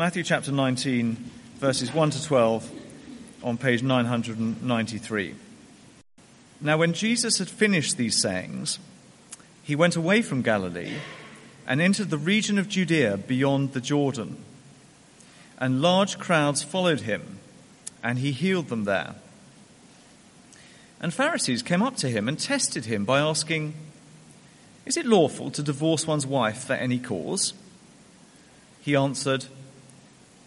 Matthew chapter 19, verses 1 to 12, on page 993. Now, when Jesus had finished these sayings, he went away from Galilee and entered the region of Judea beyond the Jordan. And large crowds followed him, and he healed them there. And Pharisees came up to him and tested him by asking, Is it lawful to divorce one's wife for any cause? He answered,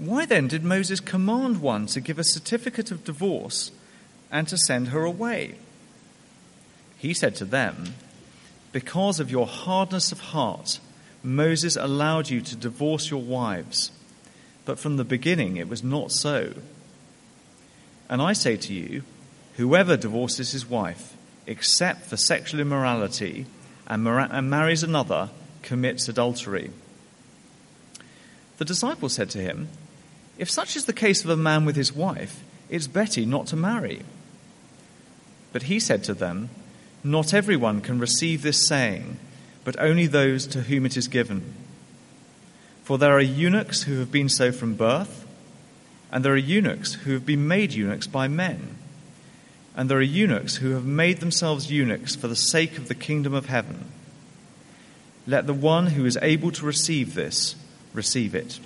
Why then did Moses command one to give a certificate of divorce and to send her away? He said to them, Because of your hardness of heart, Moses allowed you to divorce your wives, but from the beginning it was not so. And I say to you, whoever divorces his wife, except for sexual immorality, and, mar- and marries another, commits adultery. The disciples said to him, If such is the case of a man with his wife, it's better not to marry. But he said to them, Not everyone can receive this saying but only those to whom it is given. For there are eunuchs who have been so from birth, and there are eunuchs who have been made eunuchs by men, and there are eunuchs who have made themselves eunuchs for the sake of the kingdom of heaven. Let the one who is able to receive this receive it.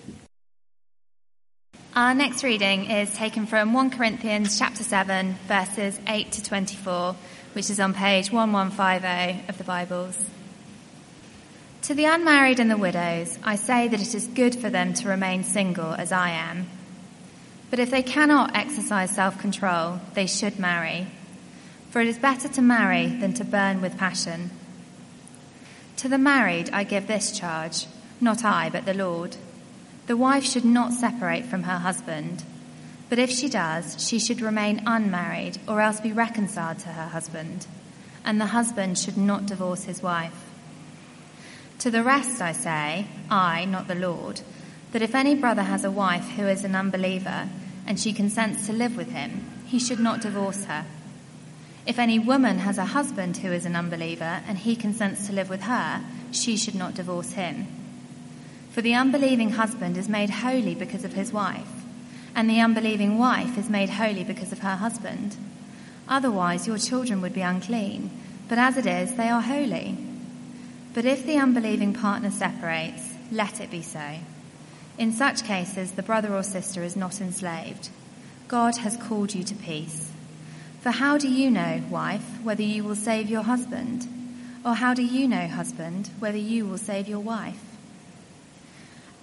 Our next reading is taken from 1 Corinthians chapter 7 verses 8 to 24, which is on page 1150 of the Bibles. To the unmarried and the widows, I say that it is good for them to remain single as I am. But if they cannot exercise self control, they should marry. For it is better to marry than to burn with passion. To the married, I give this charge not I, but the Lord. The wife should not separate from her husband. But if she does, she should remain unmarried or else be reconciled to her husband. And the husband should not divorce his wife. To the rest I say, I, not the Lord, that if any brother has a wife who is an unbeliever, and she consents to live with him, he should not divorce her. If any woman has a husband who is an unbeliever, and he consents to live with her, she should not divorce him. For the unbelieving husband is made holy because of his wife, and the unbelieving wife is made holy because of her husband. Otherwise, your children would be unclean, but as it is, they are holy. But if the unbelieving partner separates, let it be so. In such cases, the brother or sister is not enslaved. God has called you to peace. For how do you know, wife, whether you will save your husband? Or how do you know, husband, whether you will save your wife?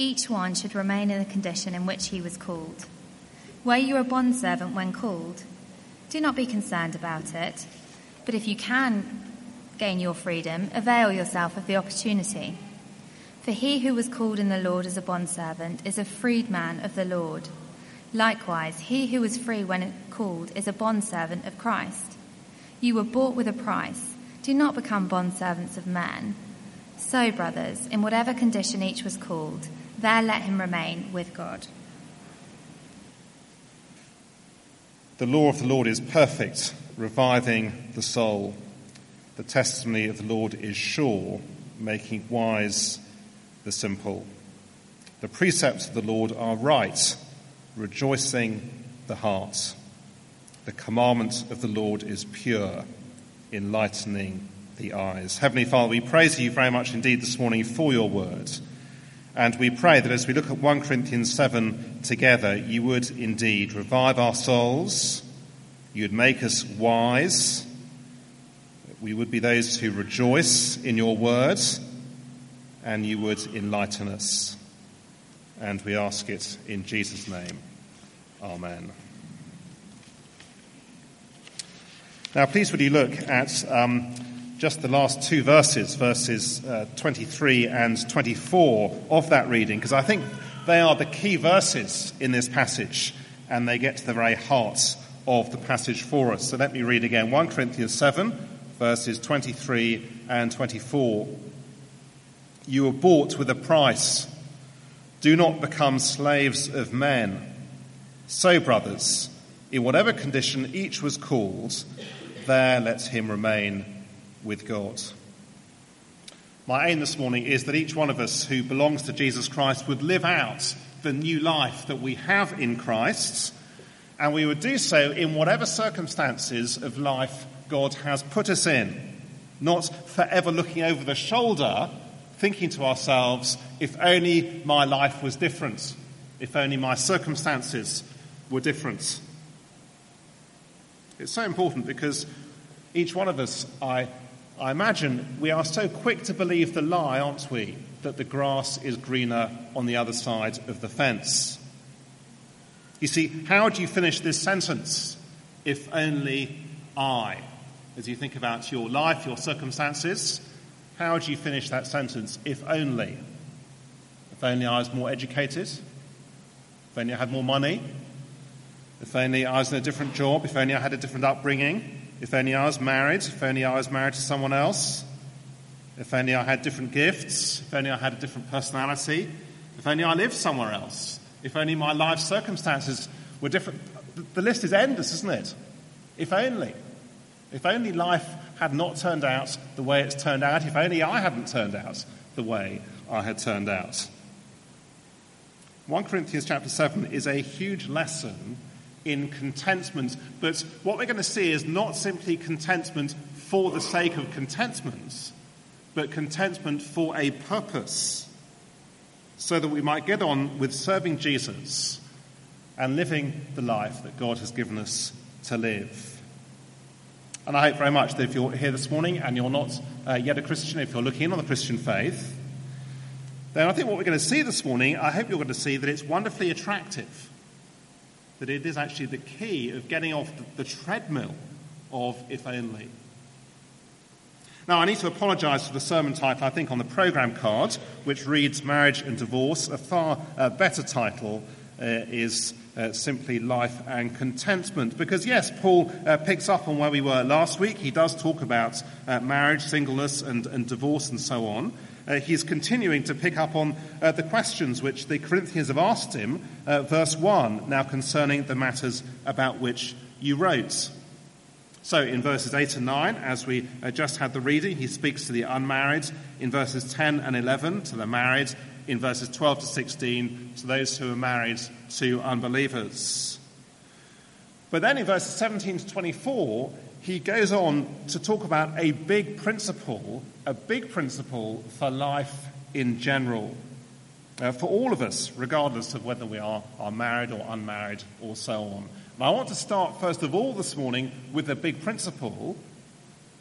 Each one should remain in the condition in which he was called. Were you a bondservant when called? Do not be concerned about it but if you can gain your freedom, avail yourself of the opportunity. For he who was called in the Lord as a bondservant is a freedman of the Lord. Likewise, he who was free when called is a bondservant of Christ. You were bought with a price. Do not become bondservants of man. So, brothers, in whatever condition each was called, there let him remain with God. The law of the Lord is perfect reviving the soul. The testimony of the Lord is sure, making wise the simple. The precepts of the Lord are right, rejoicing the heart. The commandment of the Lord is pure, enlightening the eyes. Heavenly Father, we praise you very much indeed this morning for your word. And we pray that as we look at 1 Corinthians 7 together, you would indeed revive our souls, you would make us wise, we would be those who rejoice in your words, and you would enlighten us. And we ask it in Jesus' name. Amen. Now, please would you look at um, just the last two verses, verses uh, 23 and 24 of that reading, because I think they are the key verses in this passage, and they get to the very heart of the passage for us. So let me read again 1 Corinthians 7, verses 23 and 24. You were bought with a price. Do not become slaves of men. So, brothers, in whatever condition each was called, there let him remain with God. My aim this morning is that each one of us who belongs to Jesus Christ would live out the new life that we have in Christ, and we would do so in whatever circumstances of life God has put us in, not forever looking over the shoulder, thinking to ourselves, if only my life was different, if only my circumstances were different. It's so important because each one of us, I, I imagine, we are so quick to believe the lie, aren't we, that the grass is greener on the other side of the fence. You see, how do you finish this sentence? If only I. As you think about your life, your circumstances, how do you finish that sentence? If only. If only I was more educated. If only I had more money. If only I was in a different job. If only I had a different upbringing. If only I was married, if only I was married to someone else, if only I had different gifts, if only I had a different personality, if only I lived somewhere else, if only my life circumstances were different. The list is endless, isn't it? If only. If only life had not turned out the way it's turned out, if only I hadn't turned out the way I had turned out. 1 Corinthians chapter 7 is a huge lesson in contentment. But what we're going to see is not simply contentment for the sake of contentment, but contentment for a purpose, so that we might get on with serving Jesus and living the life that God has given us to live. And I hope very much that if you're here this morning and you're not uh, yet a Christian, if you're looking in on the Christian faith, then I think what we're going to see this morning, I hope you're going to see that it's wonderfully attractive that it is actually the key of getting off the, the treadmill of if only. Now, I need to apologise for the sermon title, I think, on the programme card, which reads Marriage and Divorce. A far uh, better title uh, is uh, simply Life and Contentment. Because, yes, Paul uh, picks up on where we were last week. He does talk about uh, marriage, singleness, and, and divorce, and so on uh, he's continuing to pick up on uh, the questions which the Corinthians have asked him, uh, verse 1, now concerning the matters about which you wrote. So, in verses 8 and 9, as we uh, just had the reading, he speaks to the unmarried. In verses 10 and 11, to the married. In verses 12 to 16, to those who are married to unbelievers. But then in verses 17 to 24, he goes on to talk about a big principle, a big principle for life in general. Uh, for all of us, regardless of whether we are, are married or unmarried or so on. And I want to start, first of all, this morning with a big principle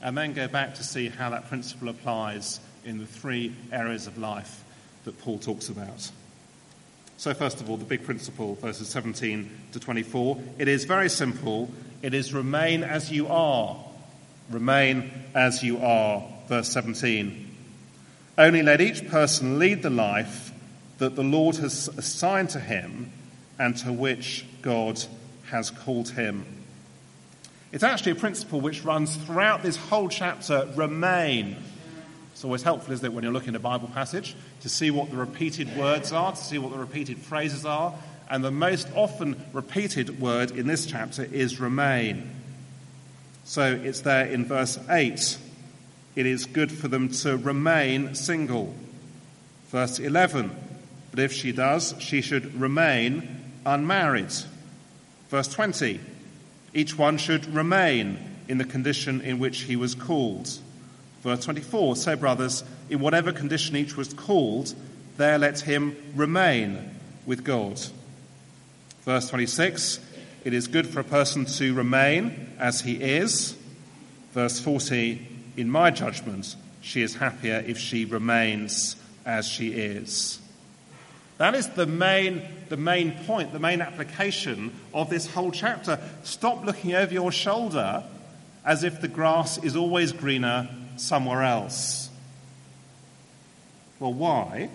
and then go back to see how that principle applies in the three areas of life that Paul talks about. So, first of all, the big principle, verses 17 to 24. It is very simple it is remain as you are. Remain as you are. Verse 17. Only let each person lead the life that the Lord has assigned to him and to which God has called him. It's actually a principle which runs throughout this whole chapter remain. It's always helpful, isn't it, when you're looking at a Bible passage, to see what the repeated words are, to see what the repeated phrases are, and the most often repeated word in this chapter is remain. So it's there in verse 8. It is good for them to remain single. Verse 11. But if she does, she should remain unmarried. Verse 20. Each one should remain in the condition in which he was called. Verse 24. So, brothers, in whatever condition each was called, there let him remain with God. Verse 26 It is good for a person to remain as he is. Verse 40 In my judgment, she is happier if she remains as she is. That is the main, the main point, the main application of this whole chapter. Stop looking over your shoulder as if the grass is always greener somewhere else. Well, why?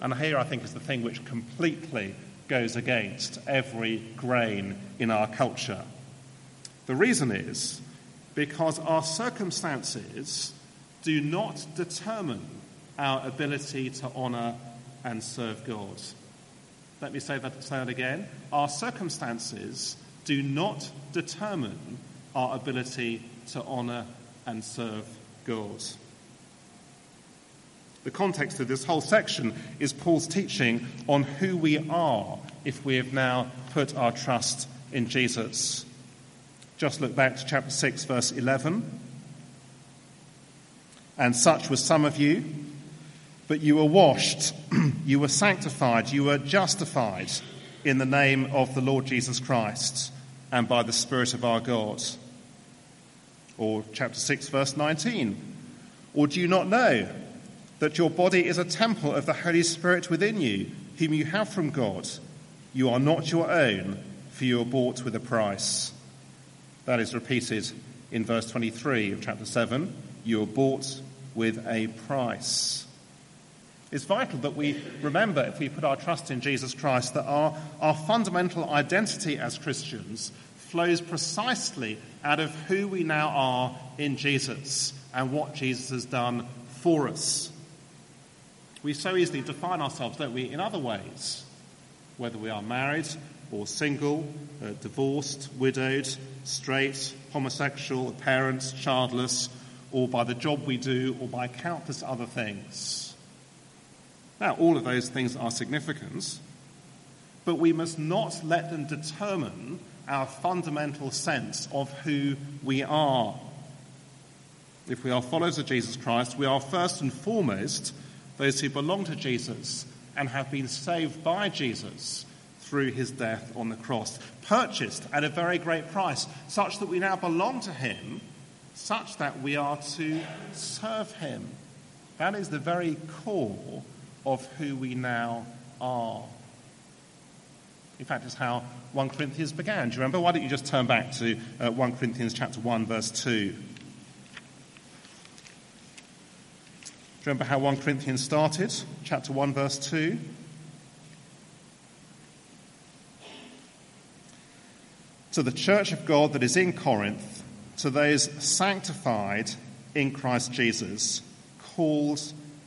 And here I think is the thing which completely goes against every grain in our culture. The reason is because our circumstances do not determine our ability to honour and serve God. Let me say that, say that again. Our circumstances do not determine our ability to honour and serve God. The context of this whole section is Paul's teaching on who we are if we have now put our trust in Jesus. Just look back to chapter 6, verse 11. And such were some of you, but you were washed, you were sanctified, you were justified in the name of the Lord Jesus Christ and by the Spirit of our God. Or chapter 6, verse 19. Or do you not know that your body is a temple of the Holy Spirit within you, whom you have from God? You are not your own, for you are bought with a price. That is repeated in verse 23 of chapter 7. You are bought with a price. It's vital that we remember, if we put our trust in Jesus Christ, that our, our fundamental identity as Christians flows precisely out of who we now are in Jesus and what Jesus has done for us. We so easily define ourselves, don't we, in other ways, whether we are married or single, uh, divorced, widowed, straight, homosexual, parents, childless, or by the job we do, or by countless other things. Now, all of those things are significant, but we must not let them determine our fundamental sense of who we are. If we are followers of Jesus Christ, we are first and foremost those who belong to Jesus and have been saved by Jesus through his death on the cross, purchased at a very great price, such that we now belong to him, such that we are to serve him. That is the very core of who we now are. In fact, it's how 1 Corinthians began. Do you remember? Why don't you just turn back to uh, 1 Corinthians chapter 1, verse 2. Do you remember how 1 Corinthians started? Chapter 1, verse 2. To the church of God that is in Corinth, to those sanctified in Christ Jesus, called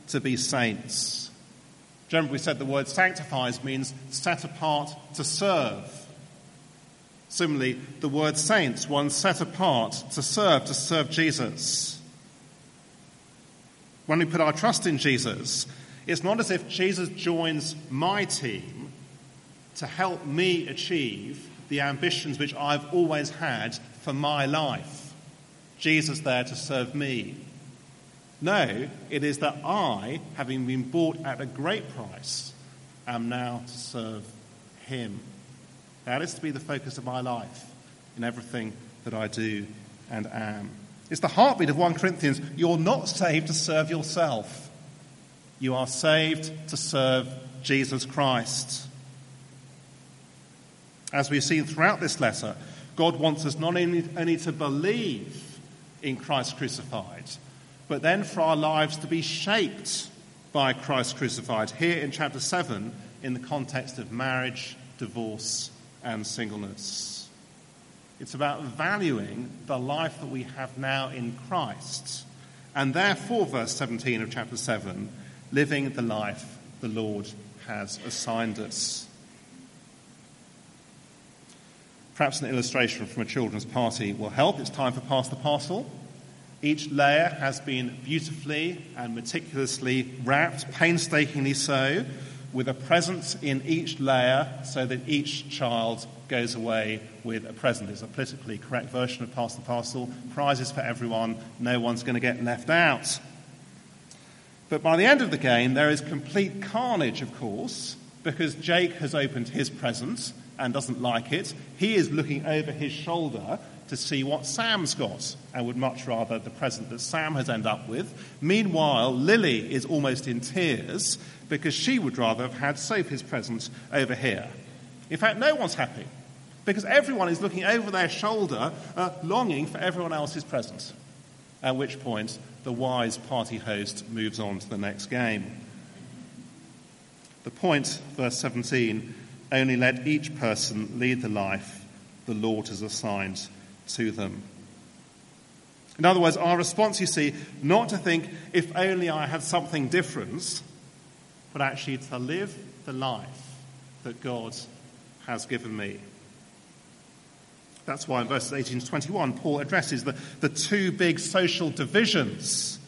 to be saints. Remember, we said the word sanctifies means set apart to serve. Similarly, the word saints, one set apart to serve, to serve Jesus. When we put our trust in Jesus, it's not as if Jesus joins my team to help me achieve the ambitions which I've always had for my life. Jesus there to serve me. No, it is that I, having been bought at a great price, am now to serve him. That is to be the focus of my life in everything that I do and am. It's the heartbeat of 1 Corinthians. You're not saved to serve yourself. You are saved to serve Jesus Christ. As we've seen throughout this letter, God wants us not only, only to believe in Christ crucified, but then for our lives to be shaped by Christ crucified. Here in chapter 7, in the context of marriage, divorce, and singleness. It's about valuing the life that we have now in Christ, and therefore, verse 17 of chapter 7, living the life the Lord has assigned us. Perhaps an illustration from a children's party will help. It's time for Pass the Parcel. Each layer has been beautifully and meticulously wrapped, painstakingly so, with a present in each layer so that each child goes away with a present. It's a politically correct version of Pass the Parcel. Prizes for everyone. No one's going to get left out. But by the end of the game, there is complete carnage, of course, because Jake has opened his present and doesn't like it. He is looking over his shoulder to see what Sam's got and would much rather the present that Sam has ended up with. Meanwhile, Lily is almost in tears because she would rather have had Sophie's present over here. In fact, no one's happy because everyone is looking over their shoulder, uh, longing for everyone else's present. At which point, the wise party host moves on to the next game. The point, verse 17, only let each person lead the life the Lord has assigned to them. In other words, our response, you see, not to think, if only I had something different, but actually to live the life that God has given me. That's why in verses 18 to 21, Paul addresses the, the two big social divisions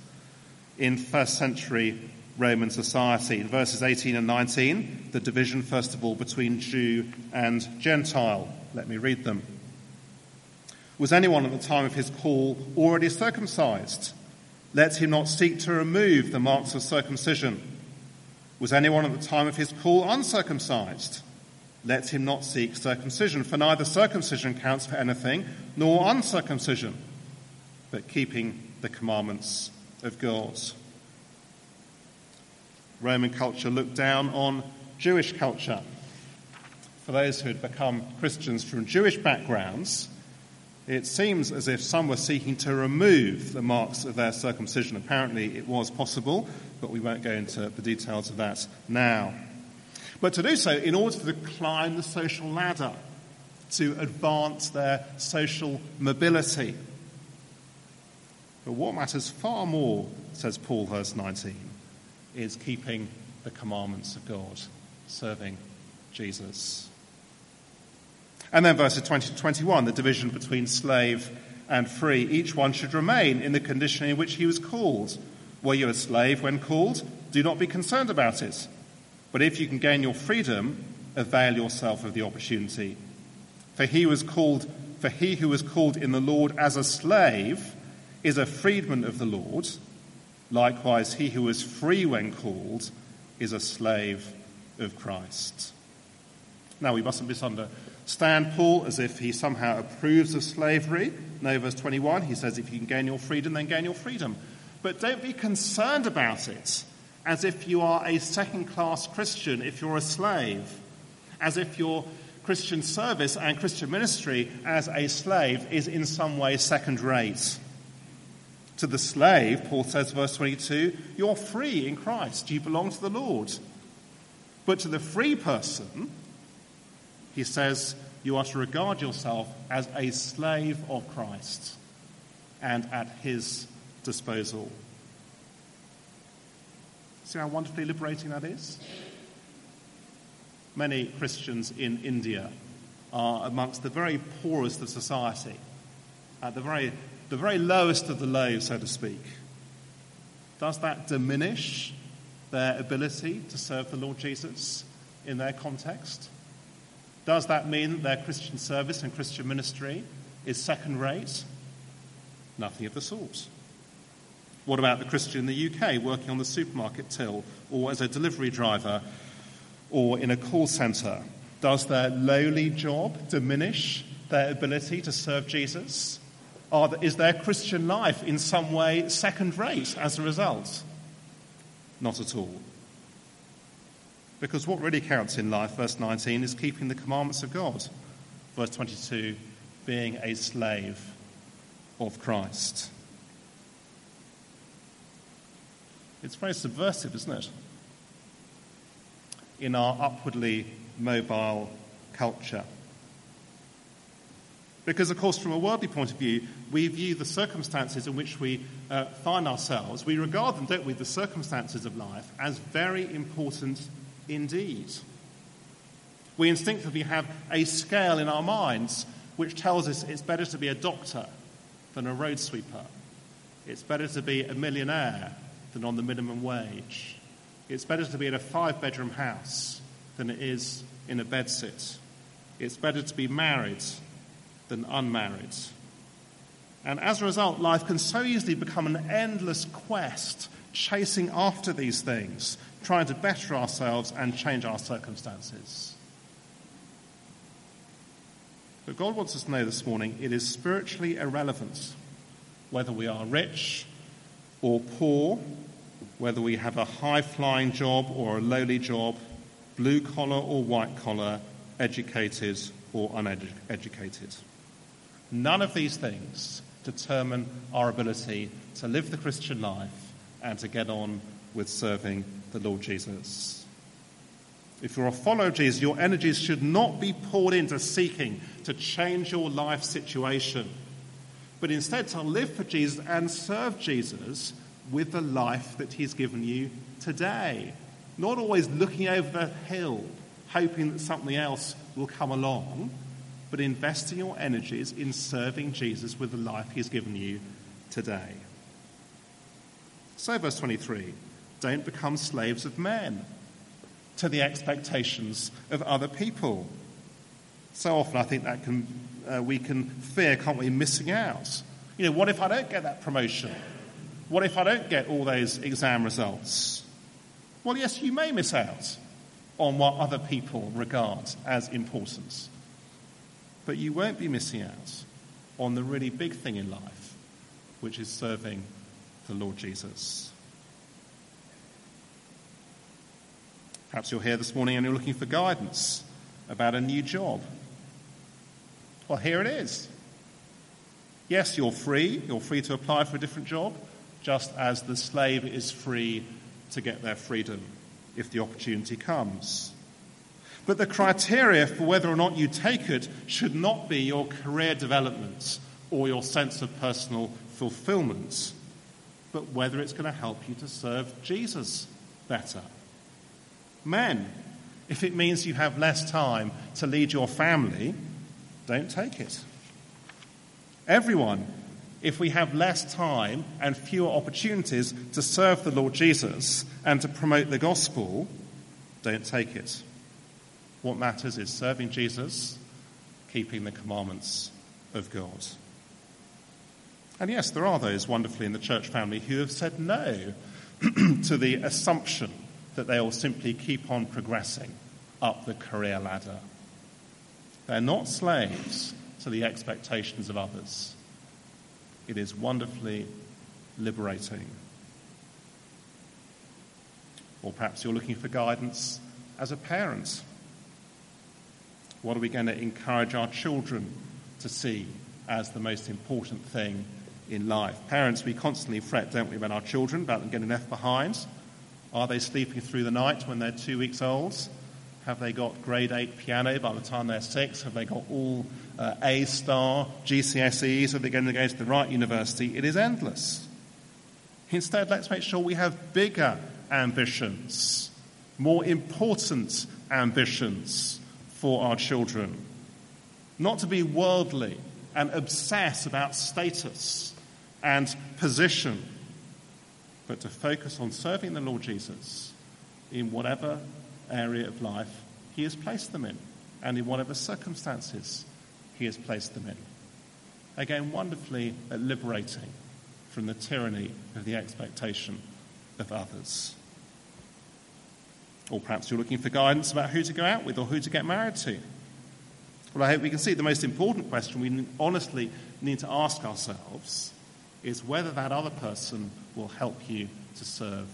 in first century Roman society. In verses 18 and 19, the division, first of all, between Jew and Gentile. Let me read them. Was anyone at the time of his call already circumcised? Let him not seek to remove the marks of circumcision. Was anyone at the time of his call uncircumcised? let him not seek circumcision, for neither circumcision counts for anything, nor uncircumcision, but keeping the commandments of God. Roman culture looked down on Jewish culture. For those who had become Christians from Jewish backgrounds, it seems as if some were seeking to remove the marks of their circumcision. Apparently, it was possible, but we won't go into the details of that now but to do so in order to climb the social ladder, to advance their social mobility. But what matters far more, says Paul, verse 19, is keeping the commandments of God, serving Jesus. And then verses 20 to 21, the division between slave and free. Each one should remain in the condition in which he was called. Were you a slave when called? Do not be concerned about it. But if you can gain your freedom, avail yourself of the opportunity. For he was called for he who was called in the Lord as a slave is a freedman of the Lord. Likewise, he who is free when called is a slave of Christ. Now, we mustn't misunderstand Paul as if he somehow approves of slavery. No, verse 21, he says, if you can gain your freedom, then gain your freedom. But don't be concerned about it as if you are a second class Christian if you're a slave, as if your Christian service and Christian ministry as a slave is in some way second rate. To the slave, Paul says, verse 22, you're free in Christ. You belong to the Lord. But to the free person, he says, you are to regard yourself as a slave of Christ and at his disposal. See how wonderfully liberating that is? Many Christians in India are amongst the very poorest of society, at the very, the very lowest of the low, so to speak. Does that diminish their ability to serve the Lord Jesus in their context? Does that mean that their Christian service and Christian ministry is second rate? Nothing of the sort. What about the Christian in the UK working on the supermarket till or as a delivery driver or in a call centre? Does their lowly job diminish their ability to serve Jesus? Are, is their Christian life in some way second rate as a result? Not at all. Because what really counts in life, verse 19, is keeping the commandments of God. Verse 22, being a slave of Christ. It's very subversive, isn't it? In our upwardly mobile culture. Because, of course, from a worldly point of view, we view the circumstances in which we uh, find ourselves, we regard them, don't we, the circumstances of life, as very important indeed. We instinctively have a scale in our minds which tells us it's better to be a doctor than a road sweeper. It's better to be a millionaire than on the minimum wage. It's better to be in a five bedroom house than it is in a bedsit. It's better to be married than unmarried. And as a result, life can so easily become an endless quest chasing after these things, trying to better ourselves and change our circumstances. But God wants us to know this morning it is spiritually irrelevant whether we are rich or poor, whether we have a high flying job or a lowly job, blue collar or white collar, educated or uneducated. None of these things determine our ability to live the Christian life and to get on with serving the Lord Jesus. If you're a follower of Jesus, your energies should not be poured into seeking to change your life situation, but instead to live for Jesus and serve Jesus with the life that He's given you today. Not always looking over the hill, hoping that something else will come along, but investing your energies in serving Jesus with the life He's given you today. So, verse 23 don't become slaves of men to the expectations of other people. So often, I think that can, uh, we can fear, can't we, missing out. You know, what if I don't get that promotion? What if I don't get all those exam results? Well, yes, you may miss out on what other people regard as important. But you won't be missing out on the really big thing in life, which is serving the Lord Jesus. Perhaps you're here this morning and you're looking for guidance about a new job. Well, here it is. Yes, you're free. You're free to apply for a different job, just as the slave is free to get their freedom if the opportunity comes. But the criteria for whether or not you take it should not be your career development or your sense of personal fulfillment, but whether it's going to help you to serve Jesus better. Men, if it means you have less time to lead your family, don't take it. Everyone, if we have less time and fewer opportunities to serve the Lord Jesus and to promote the gospel, don't take it. What matters is serving Jesus, keeping the commandments of God. And yes, there are those wonderfully in the church family who have said no to the assumption that they will simply keep on progressing up the career ladder. They're not slaves to the expectations of others. It is wonderfully liberating. Or perhaps you're looking for guidance as a parent. What are we going to encourage our children to see as the most important thing in life? Parents, we constantly fret, don't we, about our children, about them getting left behind. Are they sleeping through the night when they're two weeks old? Have they got grade 8 piano by the time they're six? Have they got all uh, A star GCSEs? Are they going to go to the right university? It is endless. Instead, let's make sure we have bigger ambitions, more important ambitions for our children. Not to be worldly and obsess about status and position but to focus on serving the Lord Jesus in whatever area of life He has placed them in and in whatever circumstances He has placed them in. Again, wonderfully liberating from the tyranny of the expectation of others. Or perhaps you're looking for guidance about who to go out with or who to get married to. Well, I hope we can see the most important question we honestly need to ask ourselves is whether that other person will help you to serve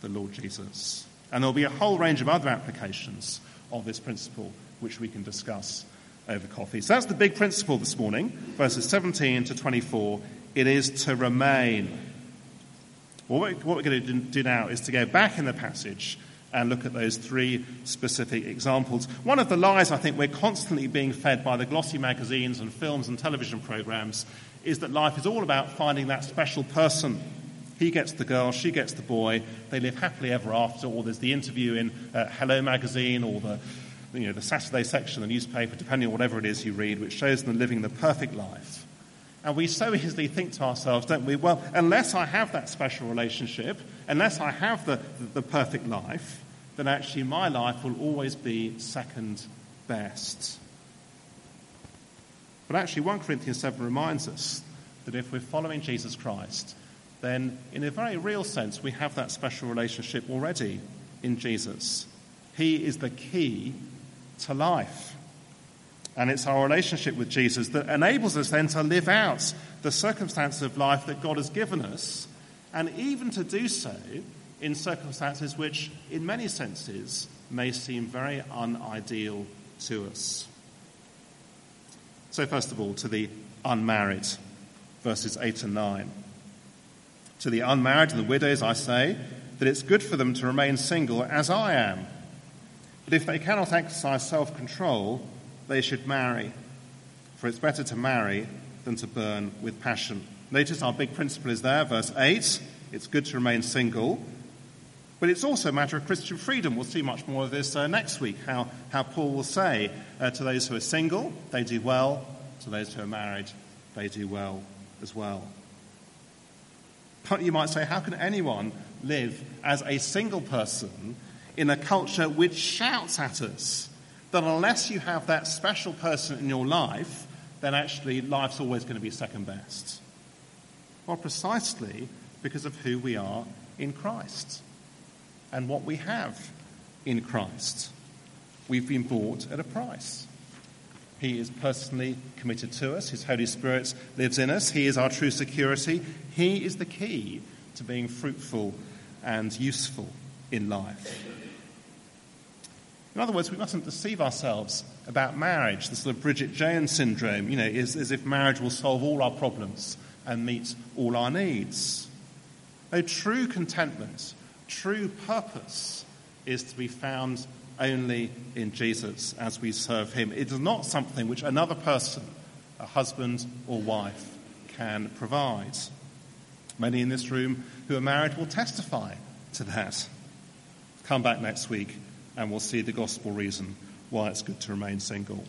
the Lord Jesus. And there'll be a whole range of other applications of this principle which we can discuss over coffee. So that's the big principle this morning, verses 17 to 24. It is to remain. Well, what we're going to do now is to go back in the passage and look at those three specific examples. One of the lies I think we're constantly being fed by the glossy magazines and films and television programs is that life is all about finding that special person. He gets the girl, she gets the boy, they live happily ever after, or there's the interview in uh, Hello magazine or the, you know, the Saturday section of the newspaper, depending on whatever it is you read, which shows them living the perfect life. And we so easily think to ourselves, don't we, well, unless I have that special relationship, unless I have the, the, the perfect life, then actually my life will always be second best. But actually, 1 Corinthians 7 reminds us that if we're following Jesus Christ, then in a very real sense, we have that special relationship already in Jesus. He is the key to life. And it's our relationship with Jesus that enables us then to live out the circumstances of life that God has given us, and even to do so in circumstances which, in many senses, may seem very unideal to us. So, first of all, to the unmarried, verses 8 and 9. To the unmarried and the widows, I say that it's good for them to remain single as I am. But if they cannot exercise self control, they should marry. For it's better to marry than to burn with passion. Notice our big principle is there, verse 8. It's good to remain single. But it's also a matter of Christian freedom. We'll see much more of this uh, next week, how, how Paul will say uh, to those who are single, they do well. To those who are married, they do well as well. You might say, how can anyone live as a single person in a culture which shouts at us that unless you have that special person in your life, then actually life's always going to be second best? Well, precisely because of who we are in Christ and what we have in Christ. We've been bought at a price. He is personally committed to us. His Holy Spirit lives in us. He is our true security. He is the key to being fruitful and useful in life. In other words, we mustn't deceive ourselves about marriage, the sort of Bridget Jones syndrome, you know, is as if marriage will solve all our problems and meet all our needs. No, true contentment True purpose is to be found only in Jesus as we serve him. It is not something which another person, a husband or wife, can provide. Many in this room who are married will testify to that. Come back next week and we'll see the gospel reason why it's good to remain single.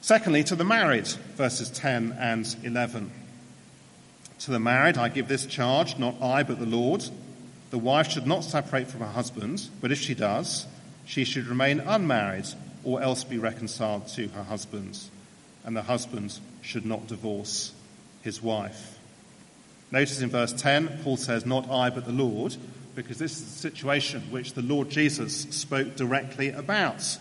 Secondly, to the married, verses 10 and 11. To the married, I give this charge, not I, but the Lord. The wife should not separate from her husband, but if she does, she should remain unmarried or else be reconciled to her husband. And the husband should not divorce his wife. Notice in verse 10, Paul says, Not I, but the Lord, because this is the situation which the Lord Jesus spoke directly about.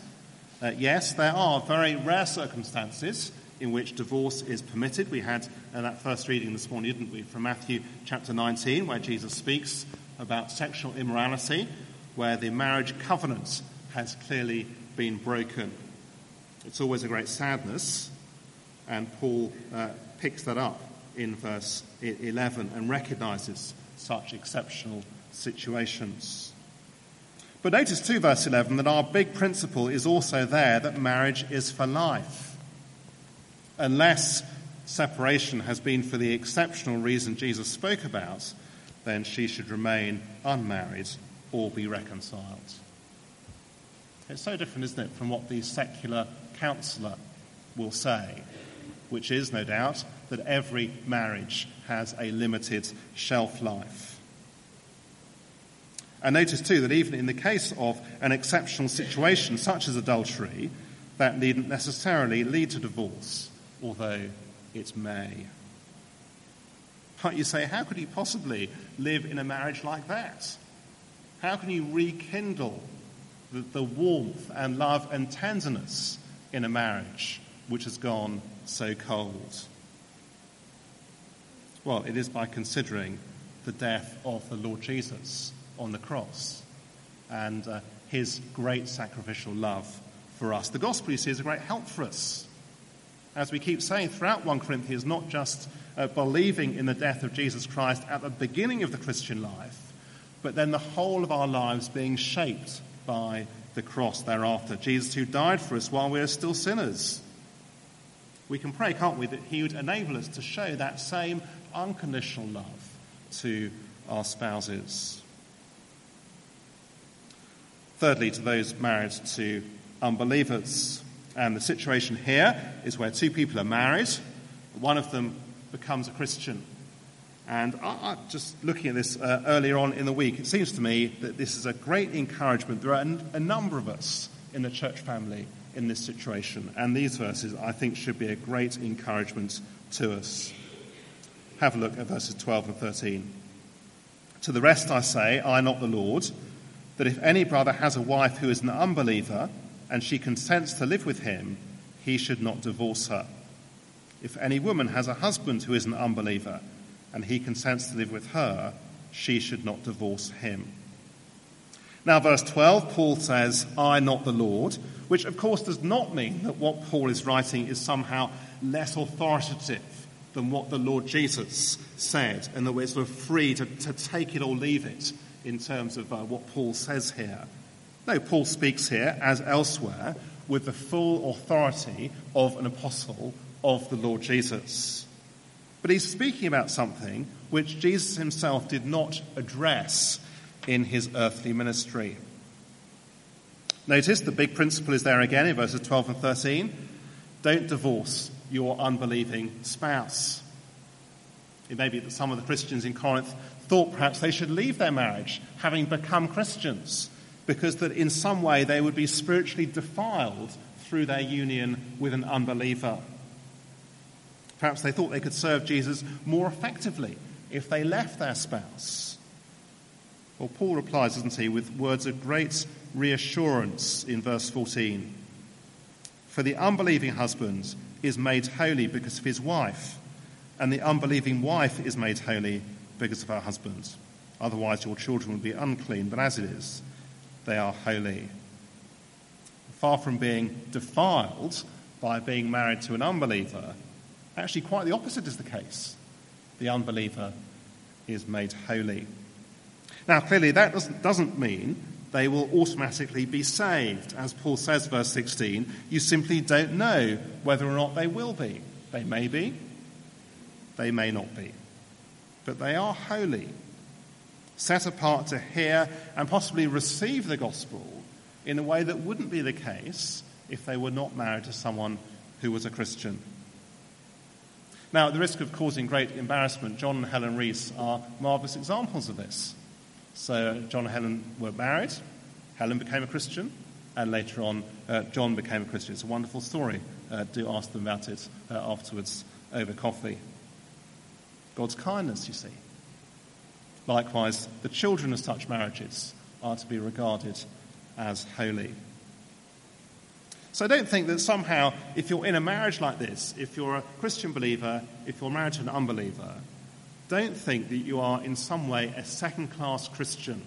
Uh, yes, there are very rare circumstances in which divorce is permitted. We had uh, that first reading this morning, didn't we, from Matthew chapter 19, where Jesus speaks about sexual immorality, where the marriage covenant has clearly been broken. It's always a great sadness, and Paul uh, picks that up in verse 11 and recognizes such exceptional situations. But notice too, verse 11, that our big principle is also there that marriage is for life unless separation has been for the exceptional reason Jesus spoke about, then she should remain unmarried or be reconciled. It's so different, isn't it, from what the secular counsellor will say, which is, no doubt, that every marriage has a limited shelf life. And notice too that even in the case of an exceptional situation such as adultery, that needn't necessarily lead to divorce although it may. You say, how could you possibly live in a marriage like that? How can you rekindle the, the warmth and love and tenderness in a marriage which has gone so cold? Well, it is by considering the death of the Lord Jesus on the cross and uh, his great sacrificial love for us. The gospel, you see, is a great help for us as we keep saying throughout 1 Corinthians, not just uh, believing in the death of Jesus Christ at the beginning of the Christian life, but then the whole of our lives being shaped by the cross thereafter. Jesus, who died for us while we are still sinners. We can pray, can't we, that He would enable us to show that same unconditional love to our spouses. Thirdly, to those married to unbelievers. And the situation here is where two people are married, one of them becomes a Christian. And I, I, just looking at this uh, earlier on in the week, it seems to me that this is a great encouragement. There are a number of us in the church family in this situation, and these verses, I think, should be a great encouragement to us. Have a look at verses 12 and 13. To the rest I say, I, not the Lord, that if any brother has a wife who is an unbeliever and she consents to live with him, he should not divorce her. If any woman has a husband who is an unbeliever and he consents to live with her, she should not divorce him. Now, verse 12, Paul says, I, not the Lord, which of course does not mean that what Paul is writing is somehow less authoritative than what the Lord Jesus said, and that we're sort of free to, to take it or leave it in terms of uh, what Paul says here. No, Paul speaks here, as elsewhere, with the full authority of an apostle of the Lord Jesus. But he's speaking about something which Jesus himself did not address in his earthly ministry. Notice the big principle is there again in verses 12 and 13. Don't divorce your unbelieving spouse. It may be that some of the Christians in Corinth thought perhaps they should leave their marriage having become Christians because that in some way they would be spiritually defiled through their union with an unbeliever. Perhaps they thought they could serve Jesus more effectively if they left their spouse. Well, Paul replies, doesn't he, with words of great reassurance in verse 14. For the unbelieving husband is made holy because of his wife, and the unbelieving wife is made holy because of her husband. Otherwise, your children would be unclean, but as it is, they are holy. Far from being defiled by being married to an unbeliever, actually, quite the opposite is the case. The unbeliever is made holy. Now, clearly, that doesn't, mean they will automatically be saved. As Paul says, verse 16, you simply don't know whether or not they will be. They may be, they may not be. But they are holy, set apart to hear and possibly receive the gospel in a way that wouldn't be the case if they were not married to someone who was a Christian. Now, at the risk of causing great embarrassment, John and Helen Rees are marvellous examples of this. So John and Helen were married. Helen became a Christian, and later on, uh, John became a Christian. It's a wonderful story. Uh, do ask them about it uh, afterwards over coffee. God's kindness, you see. Likewise, the children of such marriages are to be regarded as holy. So don't think that somehow, if you're in a marriage like this, if you're a Christian believer, if you're married to an unbeliever, don't think that you are in some way a second class Christian.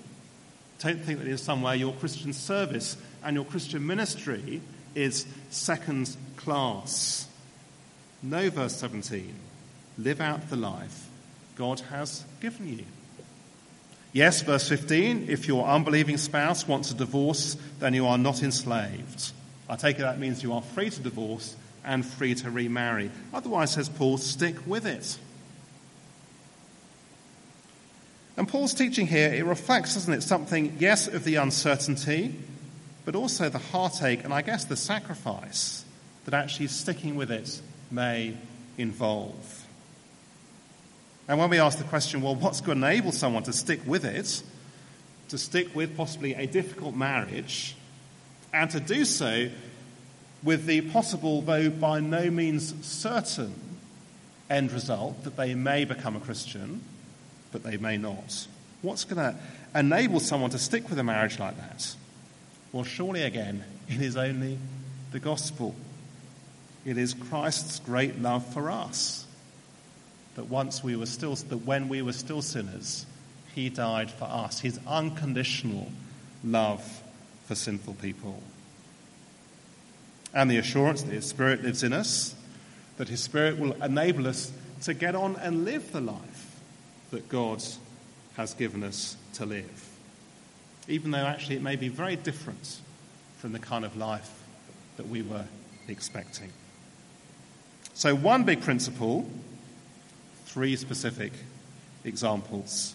Don't think that in some way your Christian service and your Christian ministry is second class. No, verse 17. Live out the life God has given you. Yes, verse 15, if your unbelieving spouse wants a divorce, then you are not enslaved. I take it that means you are free to divorce and free to remarry. Otherwise, says Paul, stick with it. And Paul's teaching here, it reflects, doesn't it, something, yes, of the uncertainty, but also the heartache and I guess the sacrifice that actually sticking with it may involve. And when we ask the question, well, what's going to enable someone to stick with it, to stick with possibly a difficult marriage, and to do so with the possible, though by no means certain, end result that they may become a Christian, but they may not. What's going to enable someone to stick with a marriage like that? Well, surely again, it is only the gospel. It is Christ's great love for us. That once we were still, that when we were still sinners, he died for us. His unconditional love for sinful people. And the assurance that His Spirit lives in us, that His Spirit will enable us to get on and live the life that God has given us to live. Even though actually it may be very different from the kind of life that we were expecting. So, one big principle, three specific examples.